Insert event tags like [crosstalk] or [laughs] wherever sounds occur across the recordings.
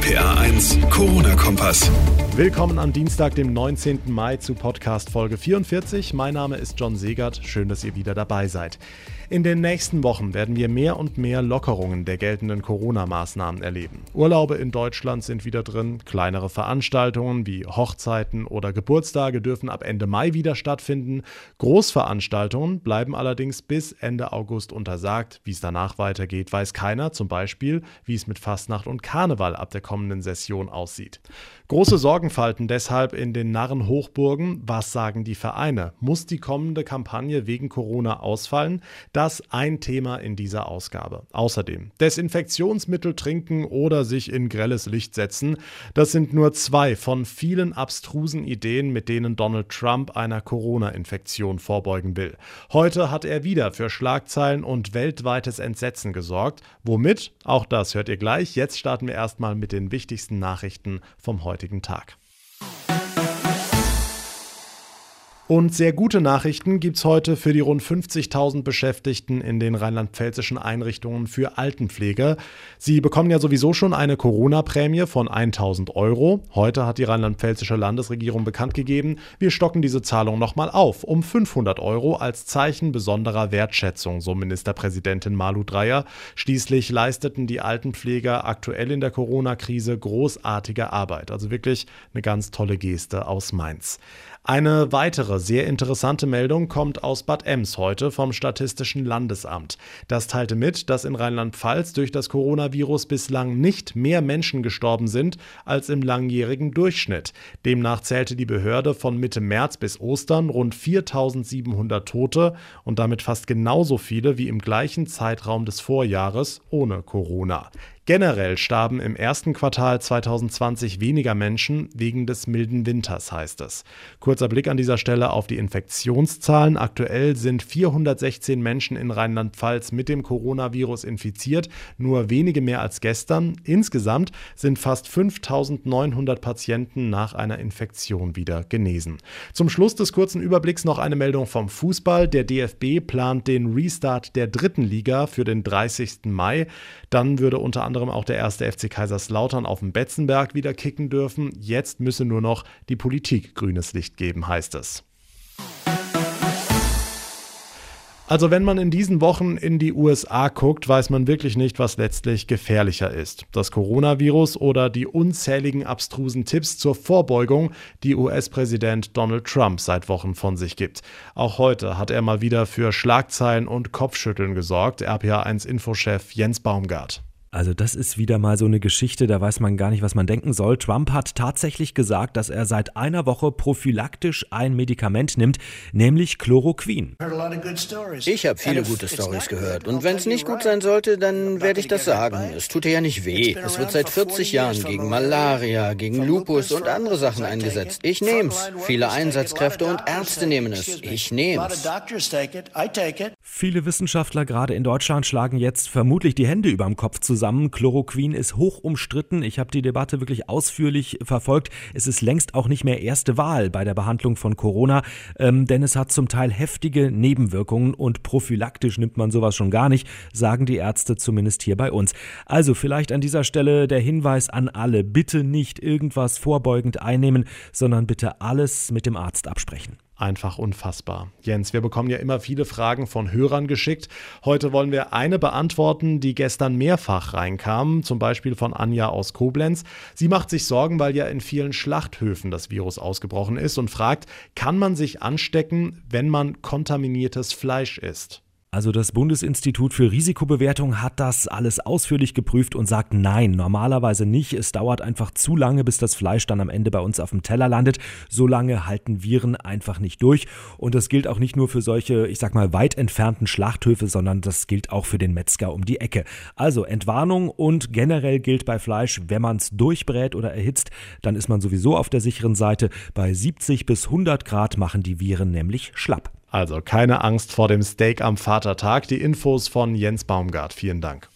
RPA 1, Corona-Kompass. Willkommen am Dienstag, dem 19. Mai zu Podcast Folge 44. Mein Name ist John Segert. Schön, dass ihr wieder dabei seid. In den nächsten Wochen werden wir mehr und mehr Lockerungen der geltenden Corona-Maßnahmen erleben. Urlaube in Deutschland sind wieder drin, kleinere Veranstaltungen wie Hochzeiten oder Geburtstage dürfen ab Ende Mai wieder stattfinden. Großveranstaltungen bleiben allerdings bis Ende August untersagt. Wie es danach weitergeht, weiß keiner, zum Beispiel, wie es mit Fastnacht und Karneval ab der kommenden Session aussieht. Große Sorgenfalten deshalb in den Narrenhochburgen. Was sagen die Vereine? Muss die kommende Kampagne wegen Corona ausfallen? Das ein Thema in dieser Ausgabe. Außerdem Desinfektionsmittel trinken oder sich in grelles Licht setzen. Das sind nur zwei von vielen abstrusen Ideen, mit denen Donald Trump einer Corona-Infektion vorbeugen will. Heute hat er wieder für Schlagzeilen und weltweites Entsetzen gesorgt. Womit? Auch das hört ihr gleich. Jetzt starten wir erstmal mit den wichtigsten Nachrichten vom heutigen heutigen Tag. Und sehr gute Nachrichten gibt es heute für die rund 50.000 Beschäftigten in den rheinland-pfälzischen Einrichtungen für Altenpflege. Sie bekommen ja sowieso schon eine Corona-Prämie von 1.000 Euro. Heute hat die rheinland-pfälzische Landesregierung bekannt gegeben, wir stocken diese Zahlung nochmal auf um 500 Euro als Zeichen besonderer Wertschätzung, so Ministerpräsidentin Malu Dreyer. Schließlich leisteten die Altenpfleger aktuell in der Corona-Krise großartige Arbeit. Also wirklich eine ganz tolle Geste aus Mainz. Eine weitere sehr interessante Meldung kommt aus Bad Ems heute vom Statistischen Landesamt. Das teilte mit, dass in Rheinland-Pfalz durch das Coronavirus bislang nicht mehr Menschen gestorben sind als im langjährigen Durchschnitt. Demnach zählte die Behörde von Mitte März bis Ostern rund 4700 Tote und damit fast genauso viele wie im gleichen Zeitraum des Vorjahres ohne Corona. Generell starben im ersten Quartal 2020 weniger Menschen wegen des milden Winters, heißt es. Kurzer Blick an dieser Stelle auf die Infektionszahlen. Aktuell sind 416 Menschen in Rheinland-Pfalz mit dem Coronavirus infiziert, nur wenige mehr als gestern. Insgesamt sind fast 5900 Patienten nach einer Infektion wieder genesen. Zum Schluss des kurzen Überblicks noch eine Meldung vom Fußball. Der DFB plant den Restart der dritten Liga für den 30. Mai. Dann würde unter anderem anderem auch der erste FC Kaiserslautern auf dem Betzenberg wieder kicken dürfen. Jetzt müsse nur noch die Politik grünes Licht geben, heißt es. Also wenn man in diesen Wochen in die USA guckt, weiß man wirklich nicht, was letztlich gefährlicher ist. Das Coronavirus oder die unzähligen abstrusen Tipps zur Vorbeugung, die US-Präsident Donald Trump seit Wochen von sich gibt. Auch heute hat er mal wieder für Schlagzeilen und Kopfschütteln gesorgt, RPA1-Infochef Jens Baumgart. Also das ist wieder mal so eine Geschichte, da weiß man gar nicht, was man denken soll. Trump hat tatsächlich gesagt, dass er seit einer Woche prophylaktisch ein Medikament nimmt, nämlich Chloroquin. Ich habe viele gute Stories gehört und wenn es nicht gut sein sollte, dann werde ich das sagen. Es tut ja nicht weh. Es wird seit 40 Jahren gegen Malaria, gegen Lupus und andere Sachen eingesetzt. Ich nehme es. Viele Einsatzkräfte und Ärzte nehmen es. Ich nehme es. Viele Wissenschaftler gerade in Deutschland schlagen jetzt vermutlich die Hände überm Kopf zusammen. Chloroquin ist hoch umstritten. Ich habe die Debatte wirklich ausführlich verfolgt. Es ist längst auch nicht mehr erste Wahl bei der Behandlung von Corona, ähm, denn es hat zum Teil heftige Nebenwirkungen und prophylaktisch nimmt man sowas schon gar nicht, sagen die Ärzte zumindest hier bei uns. Also vielleicht an dieser Stelle der Hinweis an alle, bitte nicht irgendwas vorbeugend einnehmen, sondern bitte alles mit dem Arzt absprechen einfach unfassbar. Jens, wir bekommen ja immer viele Fragen von Hörern geschickt. Heute wollen wir eine beantworten, die gestern mehrfach reinkam, zum Beispiel von Anja aus Koblenz. Sie macht sich Sorgen, weil ja in vielen Schlachthöfen das Virus ausgebrochen ist und fragt, kann man sich anstecken, wenn man kontaminiertes Fleisch isst? Also das Bundesinstitut für Risikobewertung hat das alles ausführlich geprüft und sagt nein, normalerweise nicht. Es dauert einfach zu lange, bis das Fleisch dann am Ende bei uns auf dem Teller landet. So lange halten Viren einfach nicht durch. Und das gilt auch nicht nur für solche, ich sag mal, weit entfernten Schlachthöfe, sondern das gilt auch für den Metzger um die Ecke. Also Entwarnung und generell gilt bei Fleisch, wenn man es durchbrät oder erhitzt, dann ist man sowieso auf der sicheren Seite. Bei 70 bis 100 Grad machen die Viren nämlich schlapp. Also keine Angst vor dem Steak am Vatertag. Die Infos von Jens Baumgart. Vielen Dank.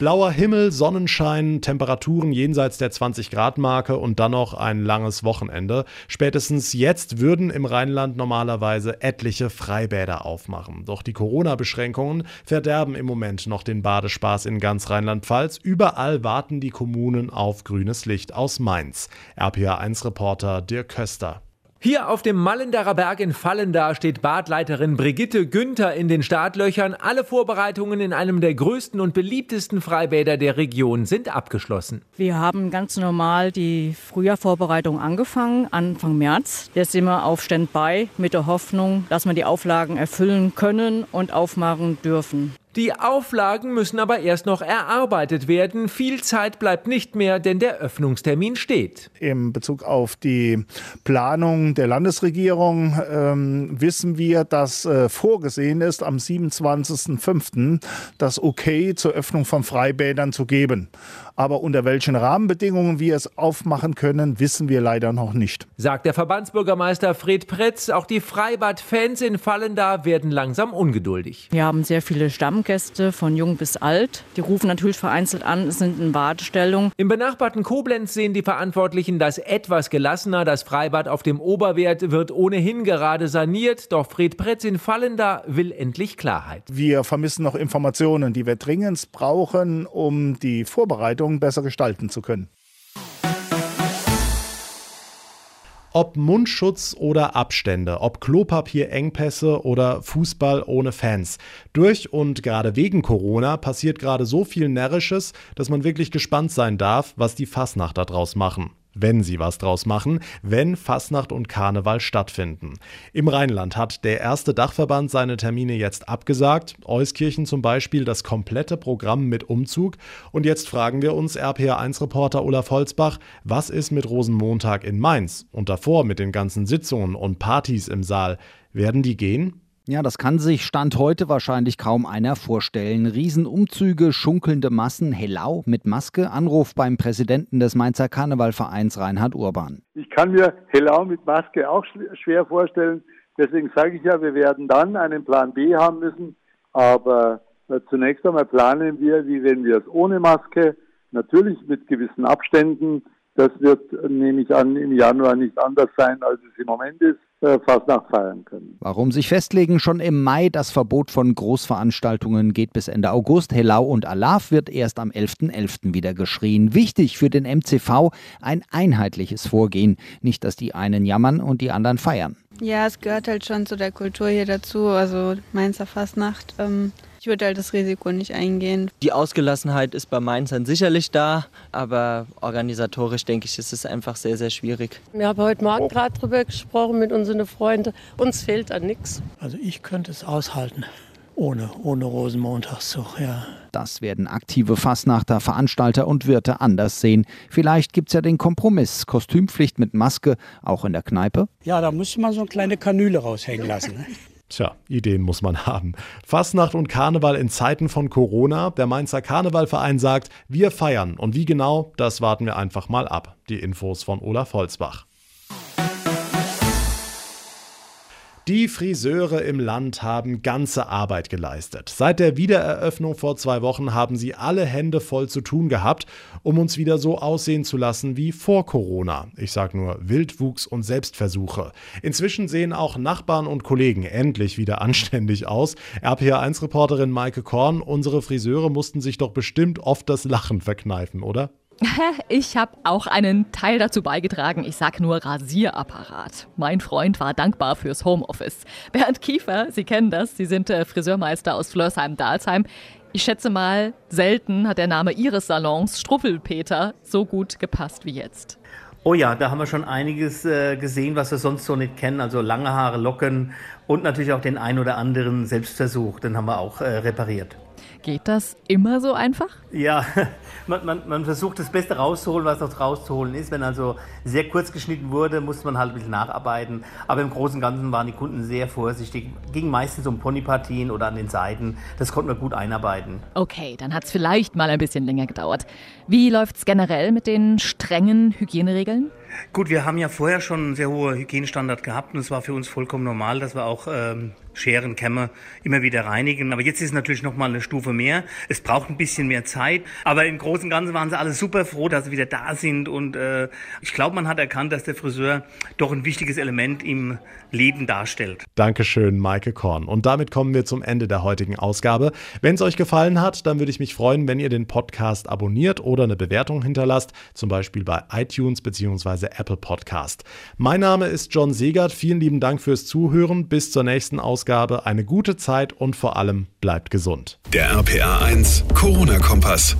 Blauer Himmel, Sonnenschein, Temperaturen jenseits der 20 Grad Marke und dann noch ein langes Wochenende. Spätestens jetzt würden im Rheinland normalerweise etliche Freibäder aufmachen. Doch die Corona-Beschränkungen verderben im Moment noch den Badespaß in ganz Rheinland-Pfalz. Überall warten die Kommunen auf grünes Licht aus Mainz. RPA1-Reporter Dirk Köster. Hier auf dem Mallenderer Berg in Fallendar steht Badleiterin Brigitte Günther in den Startlöchern. Alle Vorbereitungen in einem der größten und beliebtesten Freibäder der Region sind abgeschlossen. Wir haben ganz normal die Frühjahrvorbereitung angefangen, Anfang März. Jetzt sind wir auf Standby mit der Hoffnung, dass wir die Auflagen erfüllen können und aufmachen dürfen. Die Auflagen müssen aber erst noch erarbeitet werden. Viel Zeit bleibt nicht mehr, denn der Öffnungstermin steht. Im Bezug auf die Planung der Landesregierung ähm, wissen wir, dass äh, vorgesehen ist, am 27.05. das Okay zur Öffnung von Freibädern zu geben. Aber unter welchen Rahmenbedingungen wir es aufmachen können, wissen wir leider noch nicht. Sagt der Verbandsbürgermeister Fred Pretz. Auch die Freibad-Fans in Fallenda werden langsam ungeduldig. Wir haben sehr viele Stammgäste von jung bis alt. Die rufen natürlich vereinzelt an, sind in Wartestellung. Im benachbarten Koblenz sehen die Verantwortlichen das etwas gelassener. Das Freibad auf dem Oberwert wird ohnehin gerade saniert. Doch Fred Pretz in Fallenda will endlich Klarheit. Wir vermissen noch Informationen, die wir dringend brauchen, um die Vorbereitung Veranstaltungen besser gestalten zu können. Ob Mundschutz oder Abstände, ob Klopapierengpässe oder Fußball ohne Fans. Durch und gerade wegen Corona passiert gerade so viel Närrisches, dass man wirklich gespannt sein darf, was die Fassnacht daraus machen wenn sie was draus machen, wenn Fasnacht und Karneval stattfinden. Im Rheinland hat der erste Dachverband seine Termine jetzt abgesagt, Euskirchen zum Beispiel das komplette Programm mit Umzug. Und jetzt fragen wir uns RPA1-Reporter Olaf Holzbach, was ist mit Rosenmontag in Mainz und davor mit den ganzen Sitzungen und Partys im Saal? Werden die gehen? Ja, das kann sich Stand heute wahrscheinlich kaum einer vorstellen. Riesenumzüge, schunkelnde Massen, Hellau mit Maske, Anruf beim Präsidenten des Mainzer Karnevalvereins Reinhard Urban. Ich kann mir Hellau mit Maske auch schwer vorstellen. Deswegen sage ich ja, wir werden dann einen Plan B haben müssen. Aber äh, zunächst einmal planen wir, wie wenn wir es ohne Maske, natürlich mit gewissen Abständen, das wird, nehme ich an, im Januar nicht anders sein, als es im Moment ist, äh, Fastnacht feiern können. Warum sich festlegen? Schon im Mai das Verbot von Großveranstaltungen geht bis Ende August. Helau und Alaf wird erst am 11.11. .11. wieder geschrien. Wichtig für den MCV ein einheitliches Vorgehen. Nicht, dass die einen jammern und die anderen feiern. Ja, es gehört halt schon zu der Kultur hier dazu. Also Mainzer Fastnacht. Ähm ich würde halt das Risiko nicht eingehen. Die Ausgelassenheit ist bei Mainzern sicherlich da, aber organisatorisch denke ich, ist es einfach sehr, sehr schwierig. Wir haben heute Morgen gerade darüber gesprochen mit unseren Freunden. Uns fehlt an nichts. Also ich könnte es aushalten. Ohne, ohne Rosenmontagszug, ja. Das werden aktive Fassnachter, Veranstalter und Wirte anders sehen. Vielleicht gibt es ja den Kompromiss. Kostümpflicht mit Maske, auch in der Kneipe. Ja, da müsste man so eine kleine Kanüle raushängen lassen. Ne? [laughs] Tja, Ideen muss man haben. Fastnacht und Karneval in Zeiten von Corona. Der Mainzer Karnevalverein sagt, wir feiern. Und wie genau, das warten wir einfach mal ab. Die Infos von Olaf Holzbach. Die Friseure im Land haben ganze Arbeit geleistet. Seit der Wiedereröffnung vor zwei Wochen haben sie alle Hände voll zu tun gehabt, um uns wieder so aussehen zu lassen wie vor Corona. Ich sag nur Wildwuchs und Selbstversuche. Inzwischen sehen auch Nachbarn und Kollegen endlich wieder [laughs] anständig aus. RPA1-Reporterin Maike Korn, unsere Friseure mussten sich doch bestimmt oft das Lachen verkneifen, oder? [laughs] Ich habe auch einen Teil dazu beigetragen. Ich sag nur Rasierapparat. Mein Freund war dankbar fürs Homeoffice. [laughs] Bernd Kiefer, Sie kennen das, Sie sind äh, Friseurmeister aus Flörsheim-Dalsheim. Ich schätze mal, selten hat der Name Ihres Salons, Struffelpeter, so gut gepasst wie jetzt. Oh ja, da haben wir schon einiges äh, gesehen, was wir sonst so nicht kennen. Also lange Haare, Locken und natürlich auch den ein oder anderen Selbstversuch. Den haben wir auch äh, repariert. Geht das immer so einfach? Ja, [laughs] man, man, man, versucht das Beste rauszuholen, was noch rauszuholen ist. Wenn also sehr kurz geschnitten wurde, musste man halt ein bisschen nacharbeiten. Aber im Großen und Ganzen waren die Kunden sehr vorsichtig. Ging meistens um Ponypartien oder an den Seiten. Das konnten wir gut einarbeiten. Okay, dann hat es vielleicht mal ein bisschen länger gedauert. Wie läuft es generell mit den strengen Hygieneregeln? Gut, wir haben ja vorher schon einen sehr hohen Hygienestandard gehabt und es war für uns vollkommen normal, dass wir auch ähm, Scheren, Kämme immer wieder reinigen. Aber jetzt ist natürlich noch mal eine Stufe mehr. Es braucht ein bisschen mehr Zeit. Aber im Großen und Ganzen waren sie alle super froh, dass sie wieder da sind. Und äh, ich glaube, man hat erkannt, dass der Friseur doch ein wichtiges Element im Leben darstellt. Dankeschön, Maike Korn. Und damit kommen wir zum Ende der heutigen Ausgabe. Wenn es euch gefallen hat, dann würde ich mich freuen, wenn ihr den Podcast abonniert oder eine Bewertung hinterlasst, zum Beispiel bei iTunes bzw. Apple Podcast. Mein Name ist John Segert. Vielen lieben Dank fürs Zuhören. Bis zur nächsten Ausgabe. Eine gute Zeit und vor allem bleibt gesund. Der RPA 1 Corona-Kompass.